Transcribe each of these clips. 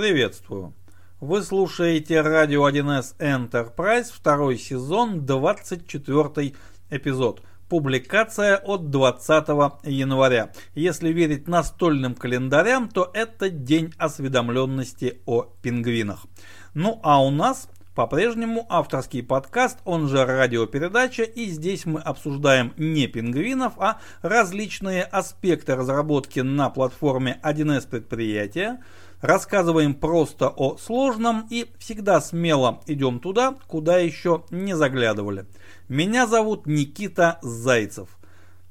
Приветствую. Вы слушаете радио 1С Enterprise, второй сезон, 24 эпизод. Публикация от 20 января. Если верить настольным календарям, то это день осведомленности о пингвинах. Ну а у нас по-прежнему авторский подкаст, он же радиопередача, и здесь мы обсуждаем не пингвинов, а различные аспекты разработки на платформе 1С предприятия, рассказываем просто о сложном и всегда смело идем туда, куда еще не заглядывали. Меня зовут Никита Зайцев.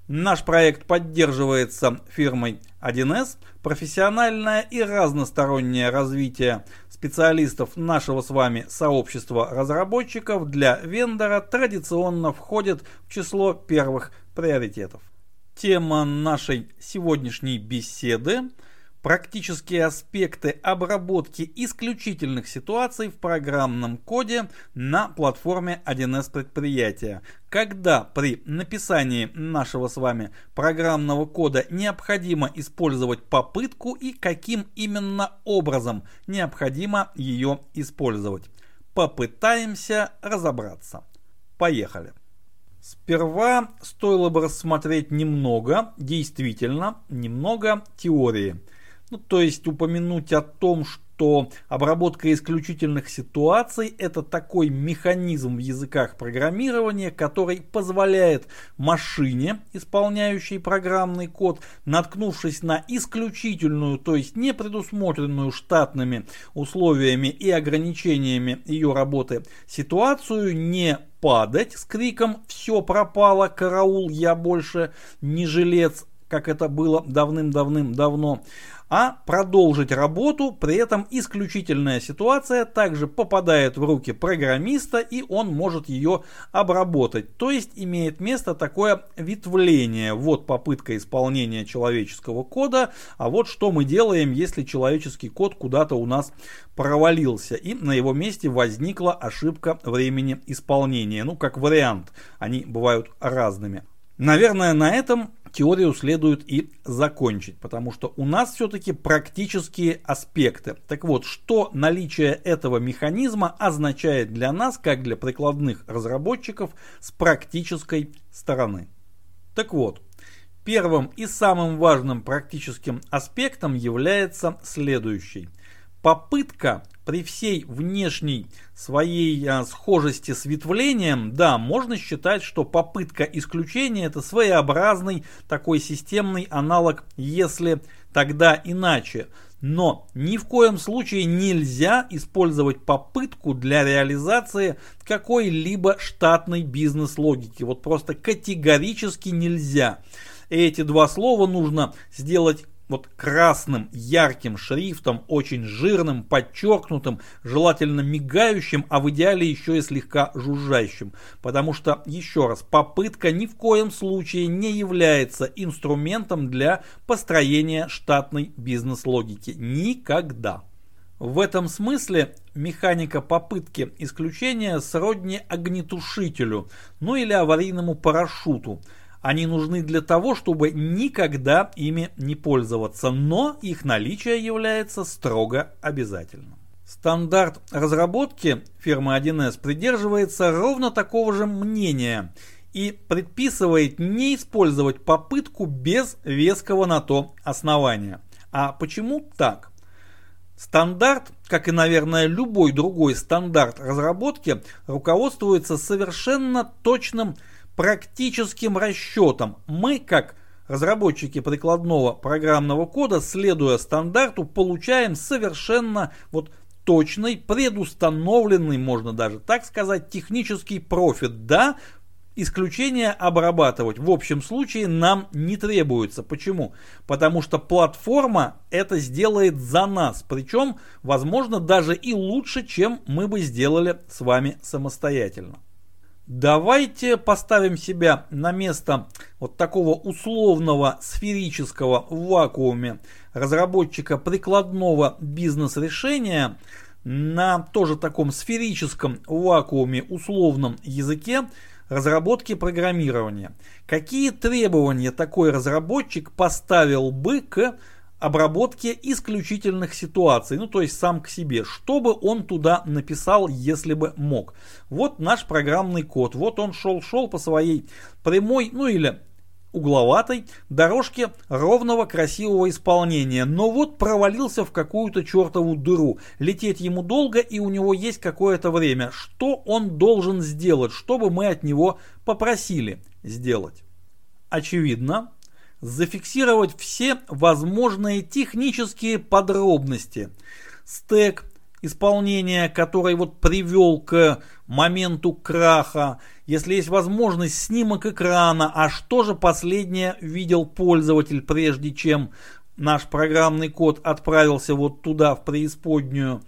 Наш проект поддерживается фирмой 1С. Профессиональное и разностороннее развитие специалистов нашего с вами сообщества разработчиков для вендора традиционно входит в число первых приоритетов. Тема нашей сегодняшней беседы – Практические аспекты обработки исключительных ситуаций в программном коде на платформе 1С предприятия. Когда при написании нашего с вами программного кода необходимо использовать попытку и каким именно образом необходимо ее использовать. Попытаемся разобраться. Поехали. Сперва стоило бы рассмотреть немного, действительно, немного теории – ну, то есть упомянуть о том, что обработка исключительных ситуаций – это такой механизм в языках программирования, который позволяет машине, исполняющей программный код, наткнувшись на исключительную, то есть не предусмотренную штатными условиями и ограничениями ее работы ситуацию, не падать с криком «все пропало, караул, я больше не жилец», как это было давным-давным-давно, а продолжить работу, при этом исключительная ситуация также попадает в руки программиста и он может ее обработать. То есть имеет место такое ветвление. Вот попытка исполнения человеческого кода, а вот что мы делаем, если человеческий код куда-то у нас провалился и на его месте возникла ошибка времени исполнения. Ну, как вариант, они бывают разными. Наверное, на этом теорию следует и закончить, потому что у нас все-таки практические аспекты. Так вот, что наличие этого механизма означает для нас, как для прикладных разработчиков с практической стороны. Так вот, первым и самым важным практическим аспектом является следующий. Попытка при всей внешней своей а, схожести с ветвлением, да, можно считать, что попытка исключения это своеобразный такой системный аналог, если тогда иначе. Но ни в коем случае нельзя использовать попытку для реализации какой-либо штатной бизнес-логики. Вот просто категорически нельзя. Эти два слова нужно сделать вот красным, ярким шрифтом, очень жирным, подчеркнутым, желательно мигающим, а в идеале еще и слегка жужжащим. Потому что, еще раз, попытка ни в коем случае не является инструментом для построения штатной бизнес-логики. Никогда. В этом смысле механика попытки исключения сродни огнетушителю, ну или аварийному парашюту – они нужны для того, чтобы никогда ими не пользоваться, но их наличие является строго обязательным. Стандарт разработки фирмы 1С придерживается ровно такого же мнения и предписывает не использовать попытку без веского на то основания. А почему так? Стандарт, как и, наверное, любой другой стандарт разработки, руководствуется совершенно точным практическим расчетом. Мы, как разработчики прикладного программного кода, следуя стандарту, получаем совершенно вот точный, предустановленный, можно даже так сказать, технический профит. Да, исключения обрабатывать в общем случае нам не требуется. Почему? Потому что платформа это сделает за нас. Причем, возможно, даже и лучше, чем мы бы сделали с вами самостоятельно. Давайте поставим себя на место вот такого условного сферического в вакууме разработчика прикладного бизнес-решения на тоже таком сферическом вакууме условном языке разработки программирования. Какие требования такой разработчик поставил бы к обработке исключительных ситуаций, ну то есть сам к себе, что бы он туда написал, если бы мог. Вот наш программный код, вот он шел-шел по своей прямой, ну или угловатой дорожке ровного красивого исполнения, но вот провалился в какую-то чертову дыру. Лететь ему долго и у него есть какое-то время. Что он должен сделать, чтобы мы от него попросили сделать? Очевидно, зафиксировать все возможные технические подробности. Стек, исполнения, который вот привел к моменту краха, если есть возможность снимок экрана, а что же последнее видел пользователь, прежде чем наш программный код отправился вот туда, в преисподнюю,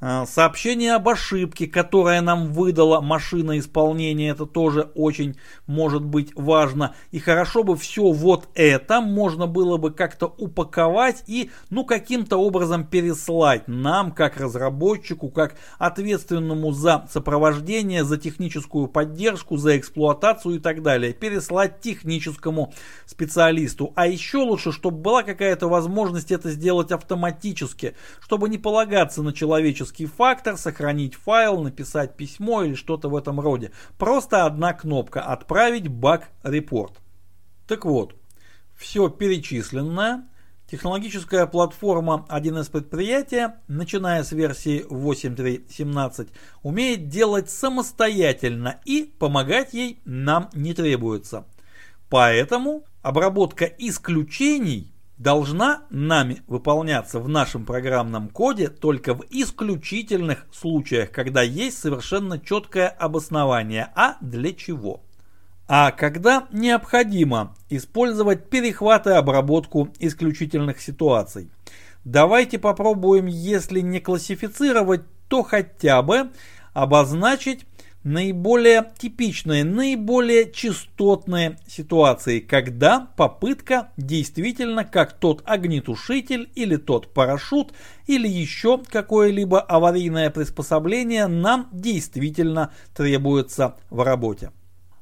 сообщение об ошибке, которое нам выдала машина исполнения, это тоже очень может быть важно. И хорошо бы все вот это можно было бы как-то упаковать и ну каким-то образом переслать нам, как разработчику, как ответственному за сопровождение, за техническую поддержку, за эксплуатацию и так далее. Переслать техническому специалисту. А еще лучше, чтобы была какая-то возможность это сделать автоматически, чтобы не полагаться на человеческий человеческий фактор, сохранить файл, написать письмо или что-то в этом роде. Просто одна кнопка «Отправить баг-репорт». Так вот, все перечисленное Технологическая платформа 1С предприятия, начиная с версии 8.3.17, умеет делать самостоятельно и помогать ей нам не требуется. Поэтому обработка исключений должна нами выполняться в нашем программном коде только в исключительных случаях, когда есть совершенно четкое обоснование, а для чего. А когда необходимо использовать перехват и обработку исключительных ситуаций. Давайте попробуем, если не классифицировать, то хотя бы обозначить наиболее типичные, наиболее частотные ситуации, когда попытка действительно как тот огнетушитель или тот парашют или еще какое-либо аварийное приспособление нам действительно требуется в работе.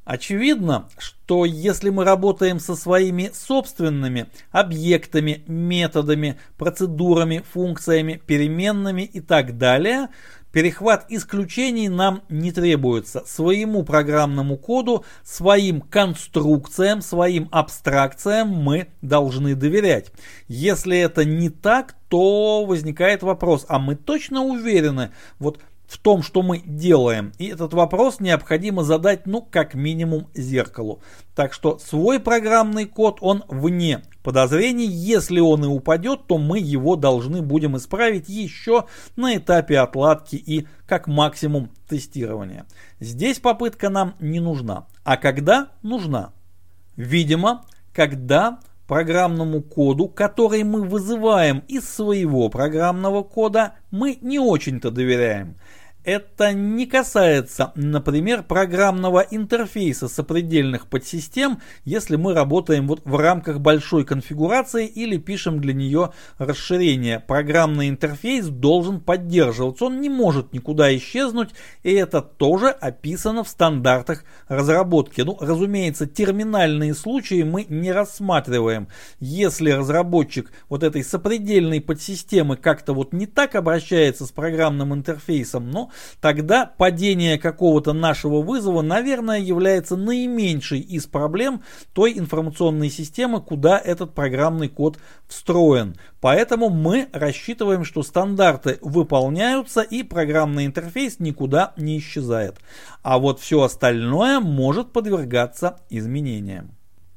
Очевидно, что если мы работаем со своими собственными объектами, методами, процедурами, функциями, переменными и так далее, Перехват исключений нам не требуется. Своему программному коду, своим конструкциям, своим абстракциям мы должны доверять. Если это не так, то возникает вопрос, а мы точно уверены, вот в том, что мы делаем. И этот вопрос необходимо задать, ну, как минимум, зеркалу. Так что свой программный код, он вне подозрений. Если он и упадет, то мы его должны будем исправить еще на этапе отладки и как максимум тестирования. Здесь попытка нам не нужна. А когда нужна? Видимо, когда программному коду, который мы вызываем из своего программного кода, мы не очень-то доверяем. Это не касается, например, программного интерфейса сопредельных подсистем, если мы работаем вот в рамках большой конфигурации или пишем для нее расширение. Программный интерфейс должен поддерживаться, он не может никуда исчезнуть, и это тоже описано в стандартах разработки. Ну, разумеется, терминальные случаи мы не рассматриваем. Если разработчик вот этой сопредельной подсистемы как-то вот не так обращается с программным интерфейсом, но тогда падение какого-то нашего вызова, наверное, является наименьшей из проблем той информационной системы, куда этот программный код встроен. Поэтому мы рассчитываем, что стандарты выполняются и программный интерфейс никуда не исчезает. А вот все остальное может подвергаться изменениям.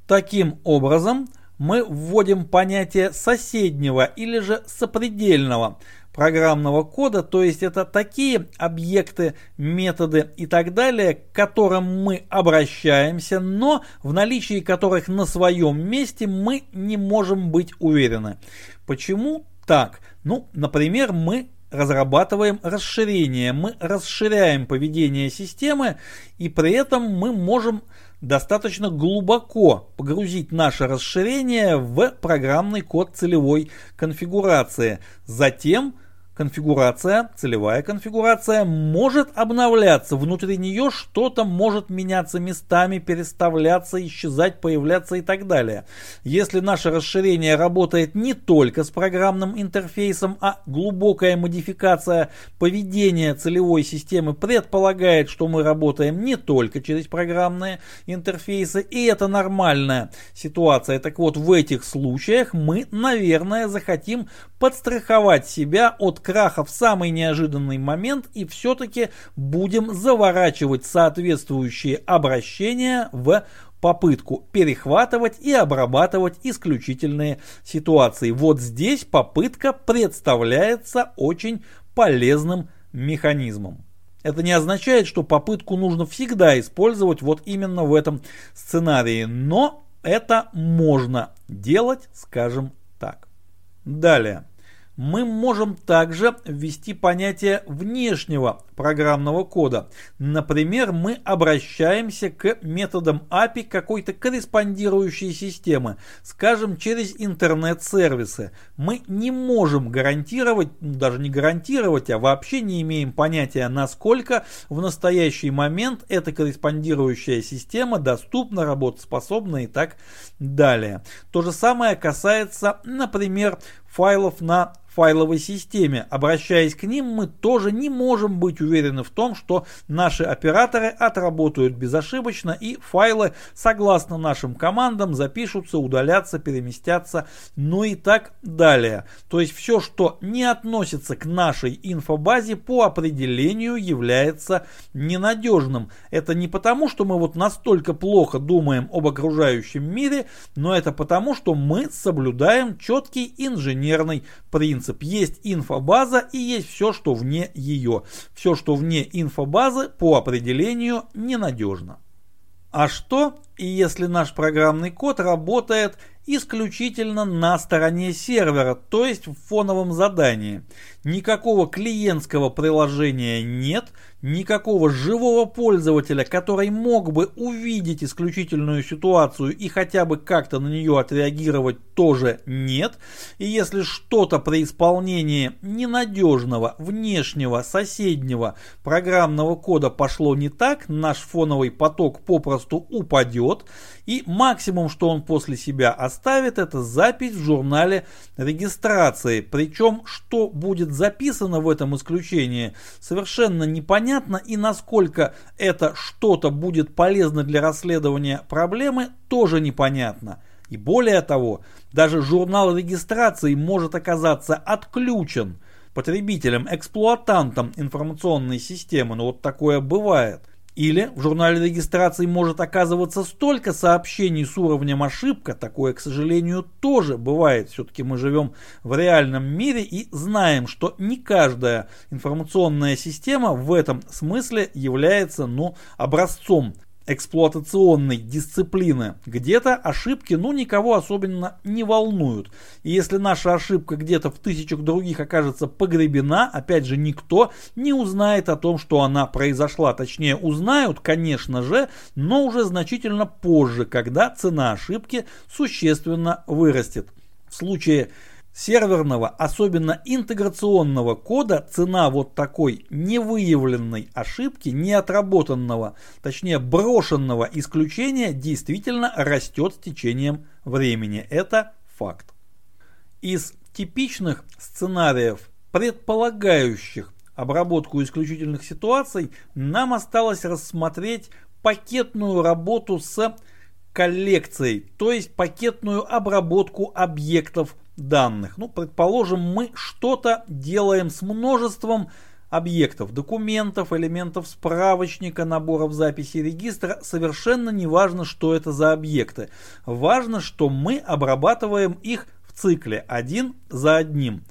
Таким образом, мы вводим понятие соседнего или же сопредельного программного кода, то есть это такие объекты, методы и так далее, к которым мы обращаемся, но в наличии которых на своем месте мы не можем быть уверены. Почему так? Ну, например, мы разрабатываем расширение, мы расширяем поведение системы и при этом мы можем достаточно глубоко погрузить наше расширение в программный код целевой конфигурации. Затем конфигурация, целевая конфигурация может обновляться, внутри нее что-то может меняться местами, переставляться, исчезать, появляться и так далее. Если наше расширение работает не только с программным интерфейсом, а глубокая модификация поведения целевой системы предполагает, что мы работаем не только через программные интерфейсы, и это нормальная ситуация. Так вот, в этих случаях мы, наверное, захотим подстраховать себя от краха в самый неожиданный момент и все-таки будем заворачивать соответствующие обращения в попытку перехватывать и обрабатывать исключительные ситуации. Вот здесь попытка представляется очень полезным механизмом. Это не означает, что попытку нужно всегда использовать вот именно в этом сценарии, но это можно делать, скажем так. Далее мы можем также ввести понятие внешнего программного кода. Например, мы обращаемся к методам API какой-то корреспондирующей системы, скажем, через интернет-сервисы. Мы не можем гарантировать, ну, даже не гарантировать, а вообще не имеем понятия, насколько в настоящий момент эта корреспондирующая система доступна, работоспособна и так далее. То же самое касается, например, файлов на файловой системе. Обращаясь к ним, мы тоже не можем быть уверены в том, что наши операторы отработают безошибочно и файлы, согласно нашим командам, запишутся, удалятся, переместятся, ну и так далее. То есть все, что не относится к нашей инфобазе, по определению является ненадежным. Это не потому, что мы вот настолько плохо думаем об окружающем мире, но это потому, что мы соблюдаем четкий инженерный принцип принцип. Есть инфобаза и есть все, что вне ее. Все, что вне инфобазы, по определению ненадежно. А что, если наш программный код работает исключительно на стороне сервера, то есть в фоновом задании. Никакого клиентского приложения нет, никакого живого пользователя, который мог бы увидеть исключительную ситуацию и хотя бы как-то на нее отреагировать, тоже нет. И если что-то при исполнении ненадежного, внешнего, соседнего программного кода пошло не так, наш фоновый поток попросту упадет, и максимум, что он после себя оставит, это запись в журнале регистрации. Причем, что будет записано в этом исключении, совершенно непонятно и насколько это что-то будет полезно для расследования проблемы, тоже непонятно. И более того, даже журнал регистрации может оказаться отключен потребителем, эксплуатантом информационной системы, но вот такое бывает – или в журнале регистрации может оказываться столько сообщений с уровнем ошибка, такое, к сожалению, тоже бывает. Все-таки мы живем в реальном мире и знаем, что не каждая информационная система в этом смысле является ну, образцом эксплуатационной дисциплины, где-то ошибки ну никого особенно не волнуют. И если наша ошибка где-то в тысячах других окажется погребена, опять же никто не узнает о том, что она произошла. Точнее узнают, конечно же, но уже значительно позже, когда цена ошибки существенно вырастет. В случае серверного, особенно интеграционного кода, цена вот такой невыявленной ошибки, неотработанного, точнее брошенного исключения действительно растет с течением времени. Это факт. Из типичных сценариев, предполагающих обработку исключительных ситуаций, нам осталось рассмотреть пакетную работу с коллекцией, то есть пакетную обработку объектов данных. Ну, предположим, мы что-то делаем с множеством объектов, документов, элементов справочника, наборов записи регистра. Совершенно не важно, что это за объекты. Важно, что мы обрабатываем их в цикле один за одним.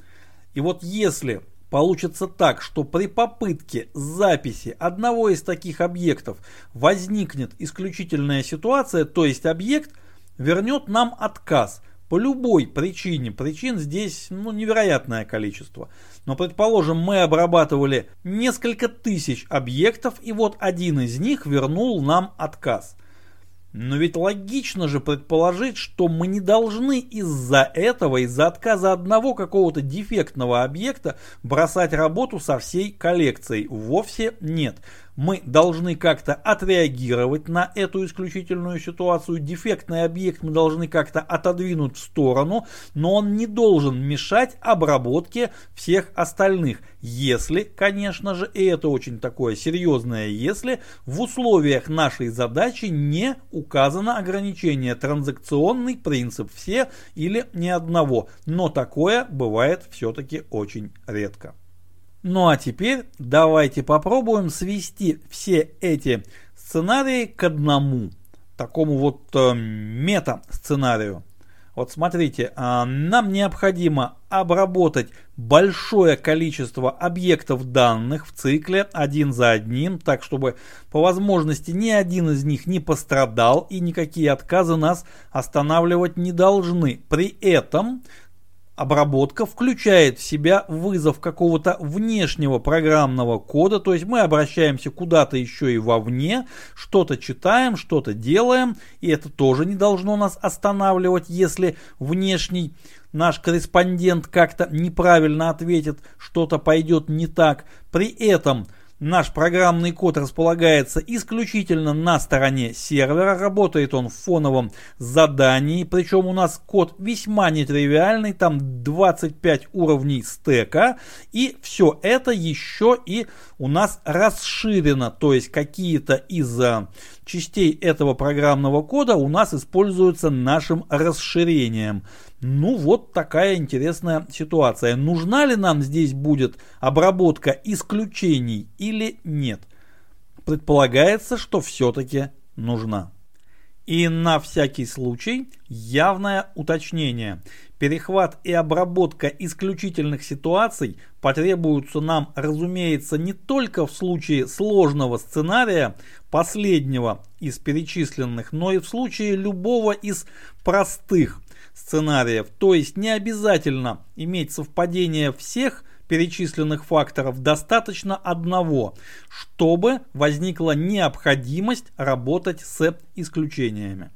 И вот если получится так, что при попытке записи одного из таких объектов возникнет исключительная ситуация, то есть объект вернет нам отказ – по любой причине, причин здесь ну, невероятное количество. Но предположим, мы обрабатывали несколько тысяч объектов, и вот один из них вернул нам отказ. Но ведь логично же предположить, что мы не должны из-за этого, из-за отказа одного какого-то дефектного объекта бросать работу со всей коллекцией. Вовсе нет мы должны как-то отреагировать на эту исключительную ситуацию. Дефектный объект мы должны как-то отодвинуть в сторону, но он не должен мешать обработке всех остальных. Если, конечно же, и это очень такое серьезное если, в условиях нашей задачи не указано ограничение транзакционный принцип все или ни одного. Но такое бывает все-таки очень редко. Ну а теперь давайте попробуем свести все эти сценарии к одному, такому вот э, мета-сценарию. Вот смотрите, э, нам необходимо обработать большое количество объектов данных в цикле один за одним, так чтобы по возможности ни один из них не пострадал и никакие отказы нас останавливать не должны. При этом Обработка включает в себя вызов какого-то внешнего программного кода, то есть мы обращаемся куда-то еще и вовне, что-то читаем, что-то делаем, и это тоже не должно нас останавливать, если внешний наш корреспондент как-то неправильно ответит, что-то пойдет не так. При этом Наш программный код располагается исключительно на стороне сервера, работает он в фоновом задании, причем у нас код весьма нетривиальный, там 25 уровней стека, и все это еще и у нас расширено, то есть какие-то из частей этого программного кода у нас используются нашим расширением. Ну вот такая интересная ситуация. Нужна ли нам здесь будет обработка исключений или нет? Предполагается, что все-таки нужна. И на всякий случай явное уточнение. Перехват и обработка исключительных ситуаций потребуются нам, разумеется, не только в случае сложного сценария, последнего из перечисленных, но и в случае любого из простых сценариев. То есть не обязательно иметь совпадение всех перечисленных факторов, достаточно одного, чтобы возникла необходимость работать с исключениями.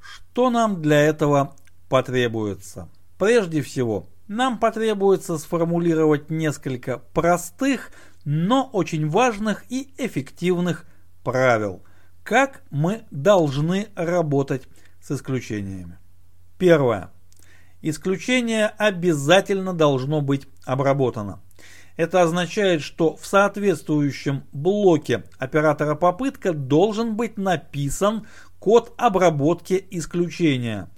Что нам для этого потребуется? Прежде всего, нам потребуется сформулировать несколько простых, но очень важных и эффективных правил, как мы должны работать с исключениями. Первое. Исключение обязательно должно быть обработано. Это означает, что в соответствующем блоке оператора попытка должен быть написан код обработки исключения.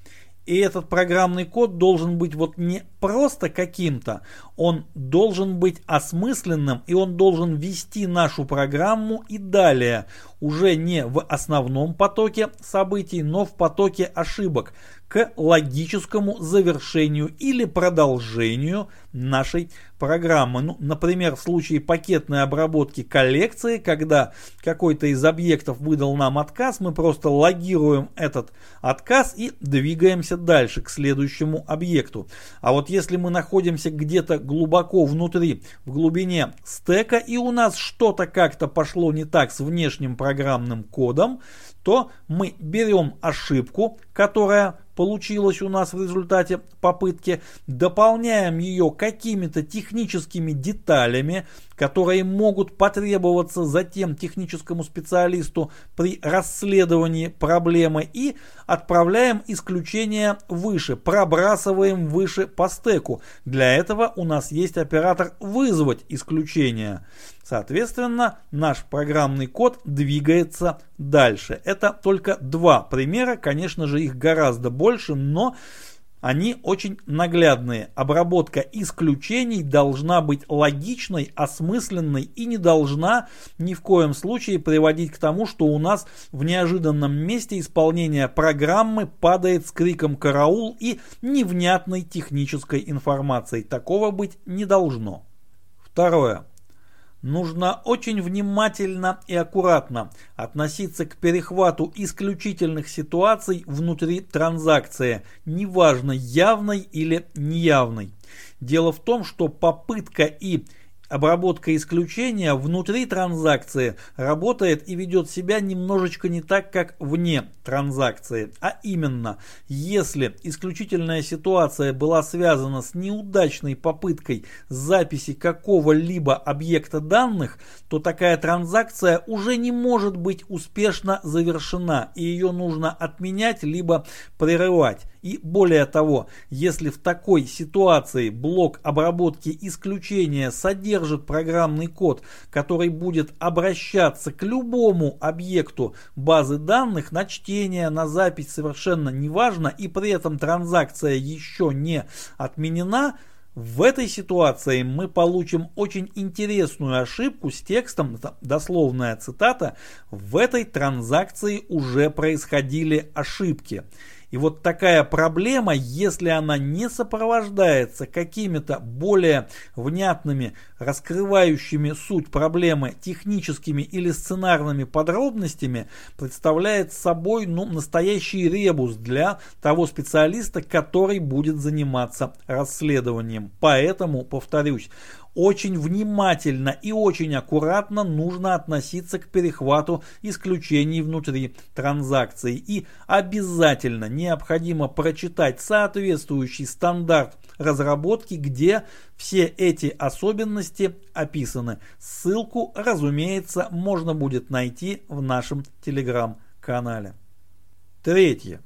И этот программный код должен быть вот не просто каким-то, он должен быть осмысленным и он должен вести нашу программу и далее, уже не в основном потоке событий, но в потоке ошибок, к логическому завершению или продолжению нашей программы. Ну, например, в случае пакетной обработки коллекции, когда какой-то из объектов выдал нам отказ, мы просто логируем этот отказ и двигаемся дальше к следующему объекту. А вот если мы находимся где-то глубоко внутри, в глубине стека, и у нас что-то как-то пошло не так с внешним программным кодом, то мы берем ошибку, которая получилась у нас в результате попытки, дополняем ее какими-то техническими деталями, которые могут потребоваться затем техническому специалисту при расследовании проблемы и отправляем исключение выше, пробрасываем выше по стеку. Для этого у нас есть оператор вызвать исключение. Соответственно, наш программный код двигается дальше. Это только два примера, конечно же их гораздо больше, но они очень наглядные. Обработка исключений должна быть логичной, осмысленной и не должна ни в коем случае приводить к тому, что у нас в неожиданном месте исполнения программы падает с криком «караул» и невнятной технической информацией. Такого быть не должно. Второе. Нужно очень внимательно и аккуратно относиться к перехвату исключительных ситуаций внутри транзакции, неважно явной или неявной. Дело в том, что попытка и обработка исключения внутри транзакции работает и ведет себя немножечко не так, как вне транзакции. А именно, если исключительная ситуация была связана с неудачной попыткой записи какого-либо объекта данных, то такая транзакция уже не может быть успешно завершена и ее нужно отменять либо прерывать. И более того, если в такой ситуации блок обработки исключения содержит программный код, который будет обращаться к любому объекту базы данных на чтение, на запись совершенно неважно, и при этом транзакция еще не отменена, в этой ситуации мы получим очень интересную ошибку с текстом, дословная цитата, в этой транзакции уже происходили ошибки. И вот такая проблема, если она не сопровождается какими-то более внятными, раскрывающими суть проблемы техническими или сценарными подробностями, представляет собой ну, настоящий ребус для того специалиста, который будет заниматься расследованием. Поэтому, повторюсь, очень внимательно и очень аккуратно нужно относиться к перехвату исключений внутри транзакции. И обязательно необходимо прочитать соответствующий стандарт разработки, где все эти особенности описаны. Ссылку, разумеется, можно будет найти в нашем телеграм-канале. Третье.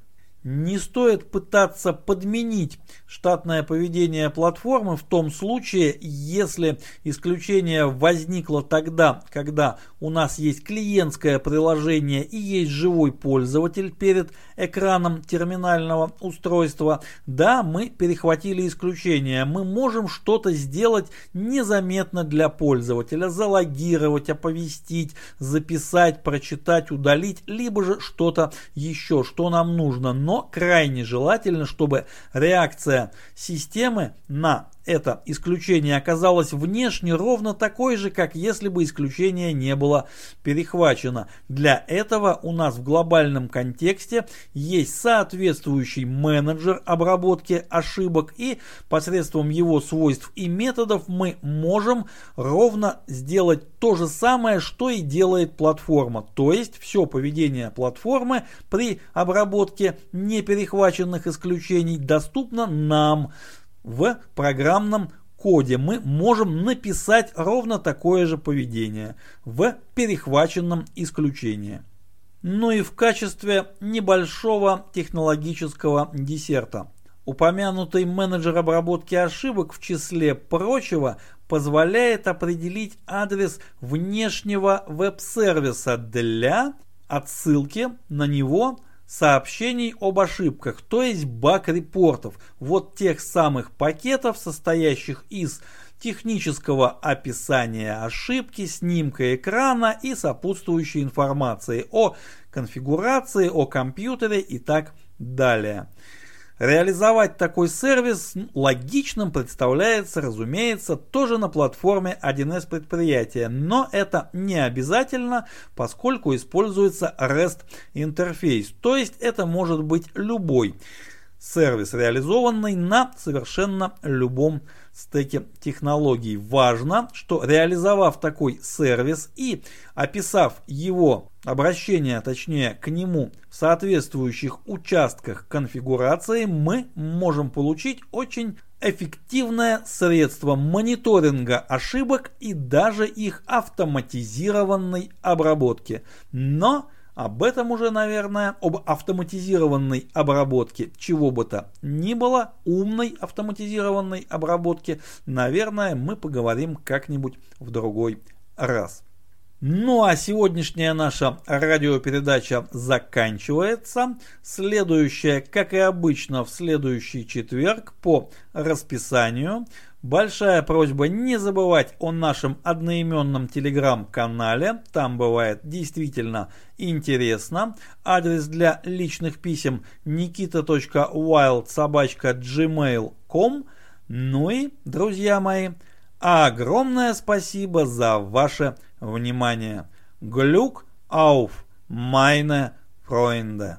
Не стоит пытаться подменить штатное поведение платформы в том случае, если исключение возникло тогда, когда у нас есть клиентское приложение и есть живой пользователь перед экраном терминального устройства. Да, мы перехватили исключение. Мы можем что-то сделать незаметно для пользователя, залогировать, оповестить, записать, прочитать, удалить, либо же что-то еще, что нам нужно но крайне желательно, чтобы реакция системы на это исключение оказалось внешне ровно такой же, как если бы исключение не было перехвачено. Для этого у нас в глобальном контексте есть соответствующий менеджер обработки ошибок и посредством его свойств и методов мы можем ровно сделать то же самое, что и делает платформа. То есть все поведение платформы при обработке неперехваченных исключений доступно нам в программном коде мы можем написать ровно такое же поведение в перехваченном исключении. Ну и в качестве небольшого технологического десерта. Упомянутый менеджер обработки ошибок в числе прочего позволяет определить адрес внешнего веб-сервиса для отсылки на него сообщений об ошибках, то есть баг-репортов, вот тех самых пакетов, состоящих из технического описания ошибки, снимка экрана и сопутствующей информации о конфигурации, о компьютере и так далее. Реализовать такой сервис логичным представляется, разумеется, тоже на платформе 1С предприятия, но это не обязательно, поскольку используется REST интерфейс, то есть это может быть любой сервис, реализованный на совершенно любом стеке технологий. Важно, что реализовав такой сервис и описав его обращение, точнее к нему в соответствующих участках конфигурации, мы можем получить очень эффективное средство мониторинга ошибок и даже их автоматизированной обработки. Но об этом уже, наверное, об автоматизированной обработке чего бы то ни было, умной автоматизированной обработке, наверное, мы поговорим как-нибудь в другой раз. Ну а сегодняшняя наша радиопередача заканчивается. Следующая, как и обычно, в следующий четверг по расписанию. Большая просьба не забывать о нашем одноименном телеграм-канале. Там бывает действительно интересно. Адрес для личных писем nikita.wild.gmail.com Ну и, друзья мои, огромное спасибо за ваше внимание. Глюк auf meine Freunde.